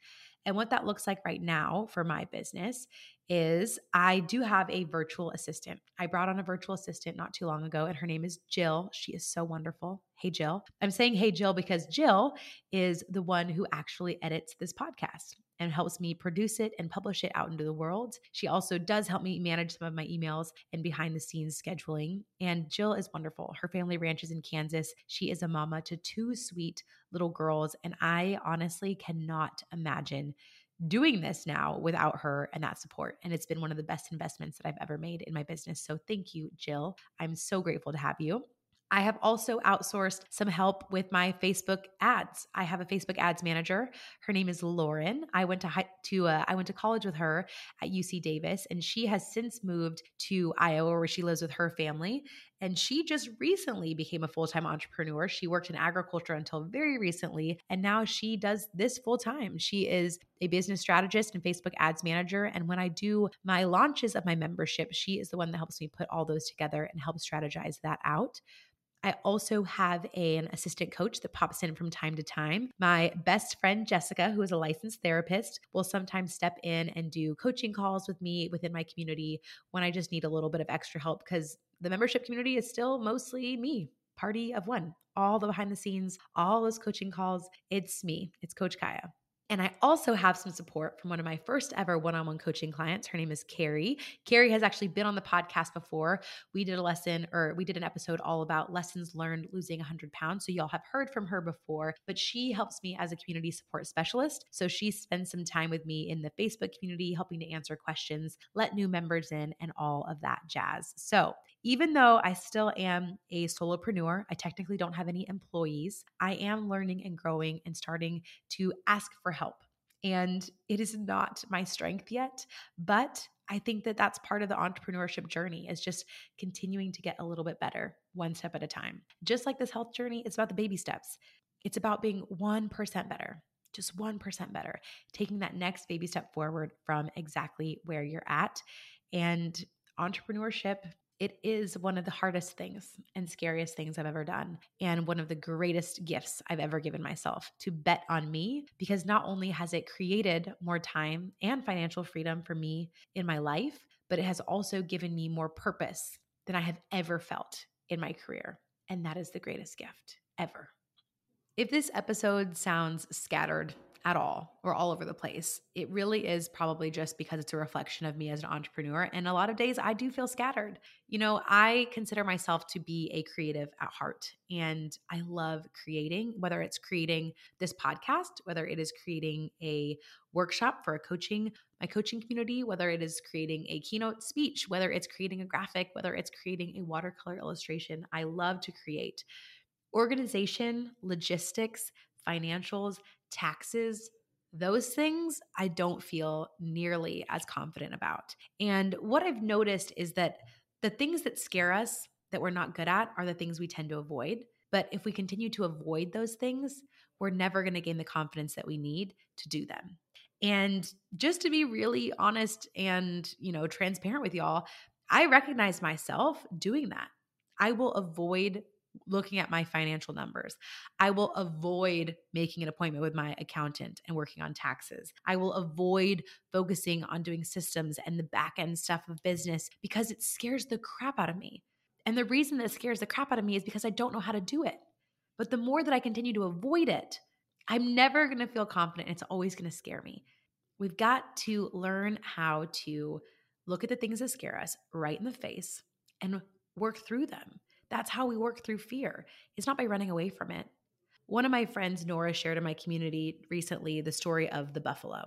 And what that looks like right now for my business is I do have a virtual assistant. I brought on a virtual assistant not too long ago, and her name is Jill. She is so wonderful. Hey, Jill. I'm saying hey, Jill, because Jill is the one who actually edits this podcast and helps me produce it and publish it out into the world. She also does help me manage some of my emails and behind the scenes scheduling. And Jill is wonderful. Her family ranches in Kansas. She is a mama to two sweet little girls. And I honestly cannot imagine doing this now without her and that support. And it's been one of the best investments that I've ever made in my business. So thank you, Jill. I'm so grateful to have you. I have also outsourced some help with my Facebook ads. I have a Facebook ads manager. Her name is Lauren. I went to high, to uh, I went to college with her at UC Davis, and she has since moved to Iowa, where she lives with her family. And she just recently became a full time entrepreneur. She worked in agriculture until very recently, and now she does this full time. She is a business strategist and Facebook ads manager. And when I do my launches of my membership, she is the one that helps me put all those together and help strategize that out. I also have an assistant coach that pops in from time to time. My best friend, Jessica, who is a licensed therapist, will sometimes step in and do coaching calls with me within my community when I just need a little bit of extra help because the membership community is still mostly me, party of one. All the behind the scenes, all those coaching calls, it's me, it's Coach Kiah. And I also have some support from one of my first ever one on one coaching clients. Her name is Carrie. Carrie has actually been on the podcast before. We did a lesson or we did an episode all about lessons learned losing 100 pounds. So y'all have heard from her before, but she helps me as a community support specialist. So she spends some time with me in the Facebook community, helping to answer questions, let new members in, and all of that jazz. So even though I still am a solopreneur, I technically don't have any employees, I am learning and growing and starting to ask for help. And it is not my strength yet, but I think that that's part of the entrepreneurship journey is just continuing to get a little bit better one step at a time. Just like this health journey, it's about the baby steps. It's about being 1% better, just 1% better, taking that next baby step forward from exactly where you're at. And entrepreneurship it is one of the hardest things and scariest things I've ever done, and one of the greatest gifts I've ever given myself to bet on me because not only has it created more time and financial freedom for me in my life, but it has also given me more purpose than I have ever felt in my career. And that is the greatest gift ever. If this episode sounds scattered, at all or all over the place. It really is probably just because it's a reflection of me as an entrepreneur. And a lot of days I do feel scattered. You know, I consider myself to be a creative at heart and I love creating, whether it's creating this podcast, whether it is creating a workshop for a coaching, my coaching community, whether it is creating a keynote speech, whether it's creating a graphic, whether it's creating a watercolor illustration. I love to create. Organization, logistics, financials, taxes, those things I don't feel nearly as confident about. And what I've noticed is that the things that scare us that we're not good at are the things we tend to avoid. But if we continue to avoid those things, we're never going to gain the confidence that we need to do them. And just to be really honest and, you know, transparent with y'all, I recognize myself doing that. I will avoid looking at my financial numbers. I will avoid making an appointment with my accountant and working on taxes. I will avoid focusing on doing systems and the back end stuff of business because it scares the crap out of me. And the reason that scares the crap out of me is because I don't know how to do it. But the more that I continue to avoid it, I'm never going to feel confident. It's always going to scare me. We've got to learn how to look at the things that scare us right in the face and work through them. That's how we work through fear. It's not by running away from it. One of my friends, Nora, shared in my community recently the story of the buffalo.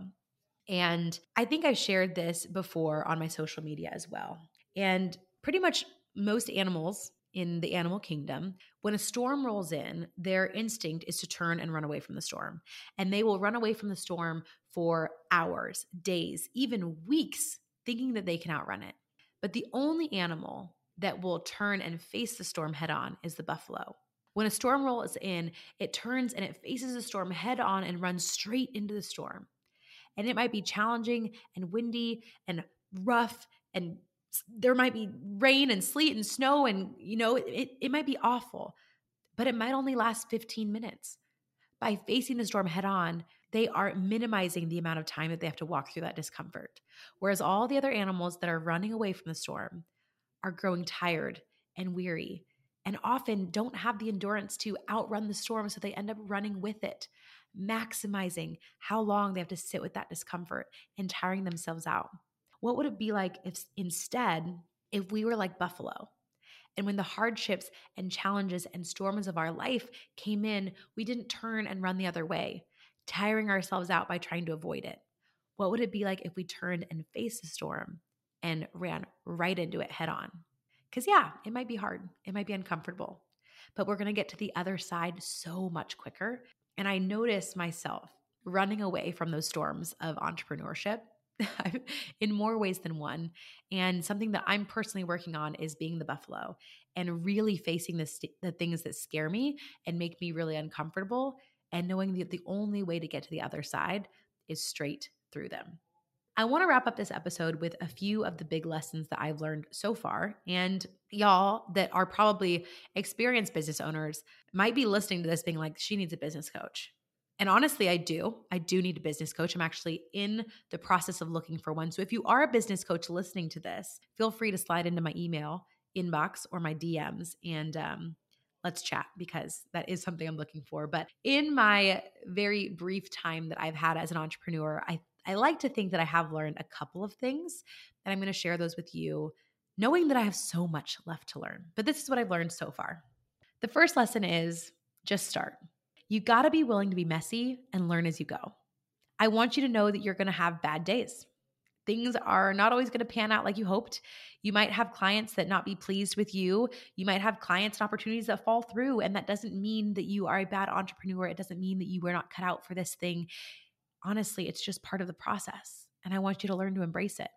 And I think I've shared this before on my social media as well. And pretty much most animals in the animal kingdom, when a storm rolls in, their instinct is to turn and run away from the storm. And they will run away from the storm for hours, days, even weeks, thinking that they can outrun it. But the only animal that will turn and face the storm head on is the buffalo. When a storm rolls in, it turns and it faces the storm head on and runs straight into the storm. And it might be challenging and windy and rough and there might be rain and sleet and snow and you know it, it might be awful but it might only last 15 minutes by facing the storm head on they are minimizing the amount of time that they have to walk through that discomfort whereas all the other animals that are running away from the storm are growing tired and weary and often don't have the endurance to outrun the storm, so they end up running with it, maximizing how long they have to sit with that discomfort and tiring themselves out. What would it be like if instead, if we were like Buffalo? And when the hardships and challenges and storms of our life came in, we didn't turn and run the other way, tiring ourselves out by trying to avoid it. What would it be like if we turned and faced the storm and ran right into it head on. Because, yeah, it might be hard, it might be uncomfortable, but we're going to get to the other side so much quicker. And I notice myself running away from those storms of entrepreneurship [LAUGHS] in more ways than one. And something that I'm personally working on is being the buffalo and really facing the, st- the things that scare me and make me really uncomfortable and knowing that the only way to get to the other side is straight through them. I want to wrap up this episode with a few of the big lessons that I've learned so far. And y'all that are probably experienced business owners might be listening to this being like, she needs a business coach. And honestly, I do. I do need a business coach. I'm actually in the process of looking for one. So if you are a business coach listening to this, feel free to slide into my email inbox or my DMs and um, let's chat because that is something I'm looking for. But in my very brief time that I've had as an entrepreneur, I I like to think that I have learned a couple of things, and I'm going to share those with you, knowing that I have so much left to learn. But this is what I've learned so far. The first lesson is just start. You got to be willing to be messy and learn as you go. I want you to know that you're going to have bad days. Things are not always going to pan out like you hoped. You might have clients that not be pleased with you. You might have clients and opportunities that fall through. And that doesn't mean that you are a bad entrepreneur. It doesn't mean that you were not cut out for this thing honestly, it's just part of the process. And I want you to learn to embrace it.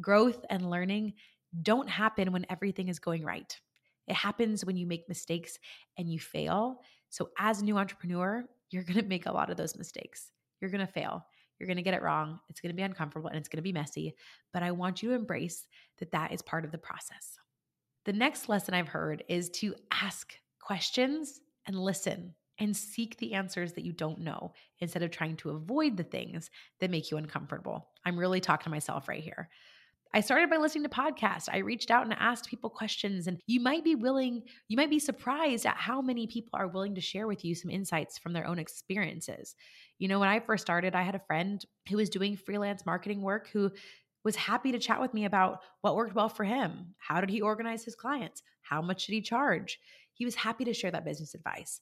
Growth and learning don't happen when everything is going right. It happens when you make mistakes and you fail. So, as a new entrepreneur, you're going to make a lot of those mistakes. You're going to fail. You're going to get it wrong. It's going to be uncomfortable and it's going to be messy. But I want you to embrace that that is part of the process. The next lesson I've heard is to ask questions and listen and seek the answers that you don't know instead of trying to avoid the things that make you uncomfortable. I'm really talking to myself right here. I started by listening to podcasts. I reached out and asked people questions, and you might be willing, you might be surprised at how many people are willing to share with you some insights from their own experiences. You know, when I first started, I had a friend who was doing freelance marketing work who was happy to chat with me about what worked well for him. How did he organize his clients? How much did he charge? He was happy to share that business advice.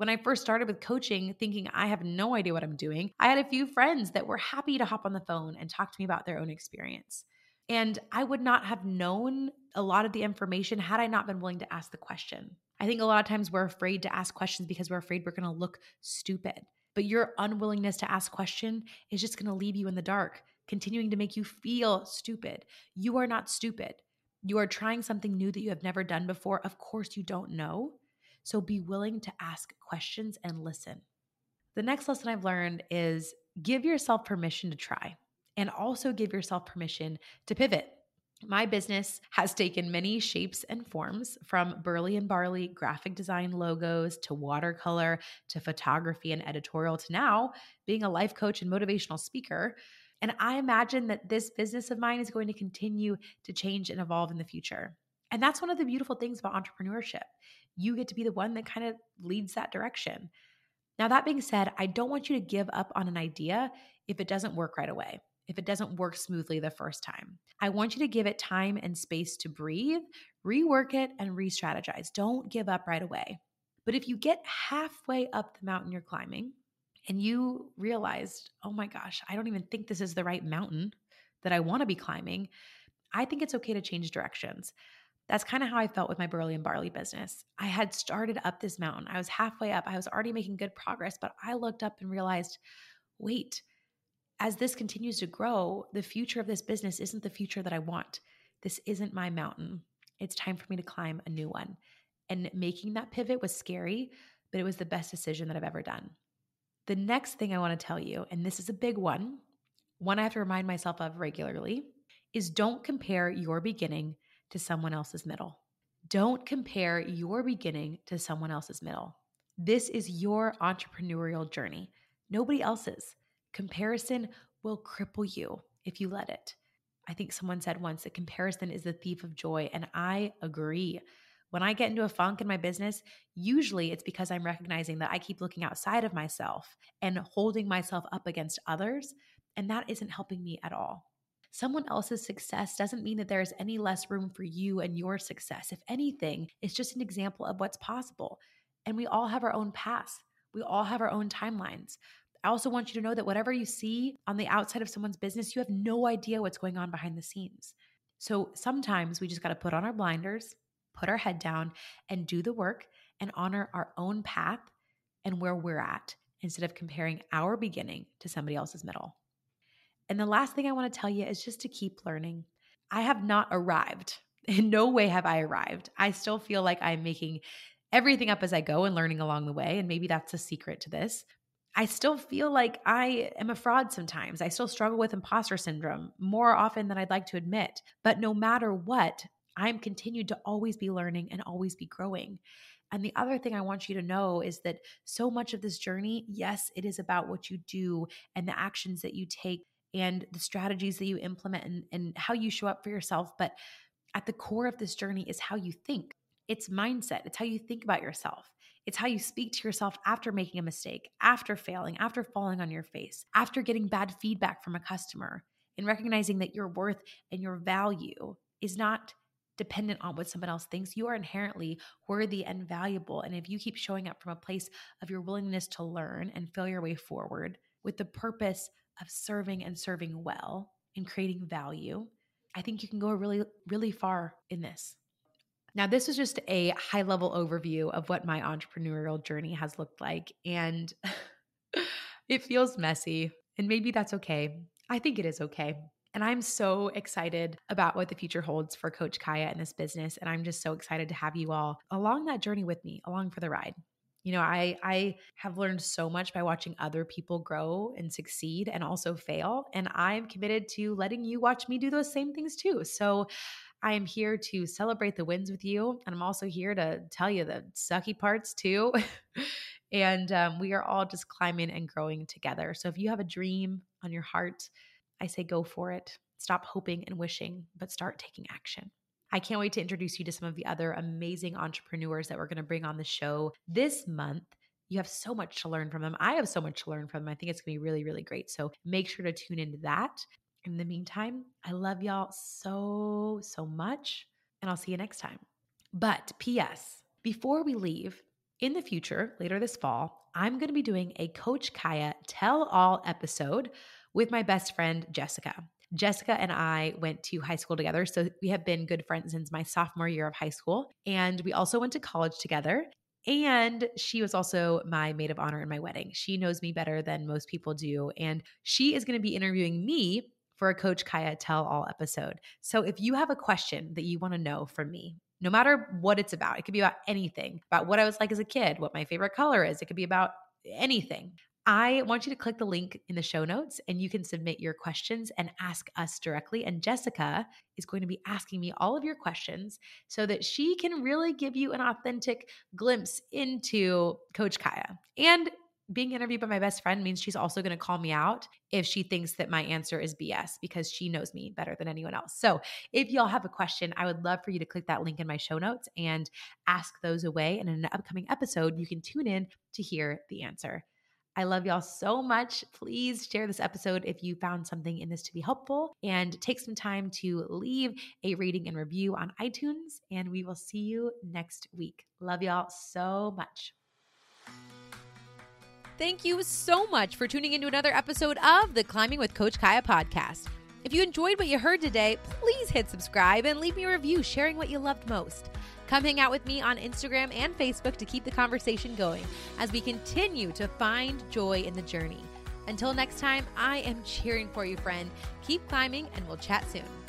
When I first started with coaching, thinking I have no idea what I'm doing, I had a few friends that were happy to hop on the phone and talk to me about their own experience. And I would not have known a lot of the information had I not been willing to ask the question. I think a lot of times we're afraid to ask questions because we're afraid we're going to look stupid. But your unwillingness to ask question is just going to leave you in the dark, continuing to make you feel stupid. You are not stupid. You are trying something new that you have never done before. Of course, you don't know. So be willing to ask questions and listen. The next lesson I've learned is give yourself permission to try and also give yourself permission to pivot. My business has taken many shapes and forms from Burley and Barley graphic design logos to watercolor to photography and editorial to now being a life coach and motivational speaker. And I imagine that this business of mine is going to continue to change and evolve in the future. And that's one of the beautiful things about entrepreneurship. You get to be the one that kind of leads that direction. Now, that being said, I don't want you to give up on an idea if it doesn't work right away, if it doesn't work smoothly the first time. I want you to give it time and space to breathe, rework it, and re strategize. Don't give up right away. But if you get halfway up the mountain you're climbing and you realized, oh my gosh, I don't even think this is the right mountain that I want to be climbing, I think it's okay to change directions. That's kind of how I felt with my Burley and Barley business. I had started up this mountain. I was halfway up. I was already making good progress, but I looked up and realized, wait, as this continues to grow, the future of this business isn't the future that I want. This isn't my mountain. It's time for me to climb a new one. And making that pivot was scary, but it was the best decision that I've ever done. The next thing I want to tell you, and this is a big one, one I have to remind myself of regularly, is don't compare your beginning to someone else's middle. Don't compare your beginning to someone else's middle. This is your entrepreneurial journey, nobody else's. Comparison will cripple you if you let it. I think someone said once that comparison is the thief of joy, and I agree. When I get into a funk in my business, usually it's because I'm recognizing that I keep looking outside of myself and holding myself up against others, and that isn't helping me at all. Someone else's success doesn't mean that there is any less room for you and your success. If anything, it's just an example of what's possible. And we all have our own paths, we all have our own timelines. I also want you to know that whatever you see on the outside of someone's business, you have no idea what's going on behind the scenes. So sometimes we just got to put on our blinders, put our head down, and do the work and honor our own path and where we're at instead of comparing our beginning to somebody else's middle. And the last thing I want to tell you is just to keep learning. I have not arrived. [LAUGHS] In no way have I arrived. I still feel like I'm making everything up as I go and learning along the way. And maybe that's a secret to this. I still feel like I am a fraud sometimes. I still struggle with imposter syndrome more often than I'd like to admit. But no matter what, I'm continued to always be learning and always be growing. And the other thing I want you to know is that so much of this journey, yes, it is about what you do and the actions that you take and the strategies that you implement and, and how you show up for yourself. But at the core of this journey is how you think. It's mindset. It's how you think about yourself. It's how you speak to yourself after making a mistake, after failing, after falling on your face, after getting bad feedback from a customer, and recognizing that your worth and your value is not dependent on what someone else thinks. You are inherently worthy and valuable. And if you keep showing up from a place of your willingness to learn and feel your way forward with the purpose of serving and serving well and creating value, I think you can go really, really far in this. Now, this is just a high level overview of what my entrepreneurial journey has looked like. And [LAUGHS] it feels messy, and maybe that's okay. I think it is okay. And I'm so excited about what the future holds for Coach Kiah and this business. And I'm just so excited to have you all along that journey with me, along for the ride. You know, I I have learned so much by watching other people grow and succeed and also fail, and I'm committed to letting you watch me do those same things too. So, I am here to celebrate the wins with you, and I'm also here to tell you the sucky parts too. [LAUGHS] and um, we are all just climbing and growing together. So, if you have a dream on your heart, I say go for it. Stop hoping and wishing, but start taking action. I can't wait to introduce you to some of the other amazing entrepreneurs that we're going to bring on the show this month. You have so much to learn from them. I have so much to learn from them. I think it's going to be really, really great. So make sure to tune into that. In the meantime, I love y'all so, so much, and I'll see you next time. But P.S., before we leave, in the future, later this fall, I'm going to be doing a Coach Kiah tell all episode with my best friend, Jessica. Jessica and I went to high school together. So we have been good friends since my sophomore year of high school. And we also went to college together. And she was also my maid of honor in my wedding. She knows me better than most people do. And she is going to be interviewing me for a Coach Kiah Tell All episode. So if you have a question that you want to know from me, no matter what it's about, it could be about anything, about what I was like as a kid, what my favorite color is, it could be about anything. I want you to click the link in the show notes and you can submit your questions and ask us directly. And Jessica is going to be asking me all of your questions so that she can really give you an authentic glimpse into Coach Kiah. And being interviewed by my best friend means she's also going to call me out if she thinks that my answer is BS because she knows me better than anyone else. So, if y'all have a question, I would love for you to click that link in my show notes and ask those away. And in an upcoming episode, you can tune in to hear the answer. I love y'all so much. Please share this episode if you found something in this to be helpful and take some time to leave a rating and review on iTunes. And we will see you next week. Love y'all so much. Thank you so much for tuning into another episode of the Climbing with Coach Kiah podcast. If you enjoyed what you heard today, please hit subscribe and leave me a review sharing what you loved most. Come hang out with me on Instagram and Facebook to keep the conversation going as we continue to find joy in the journey. Until next time, I am cheering for you, friend. Keep climbing, and we'll chat soon.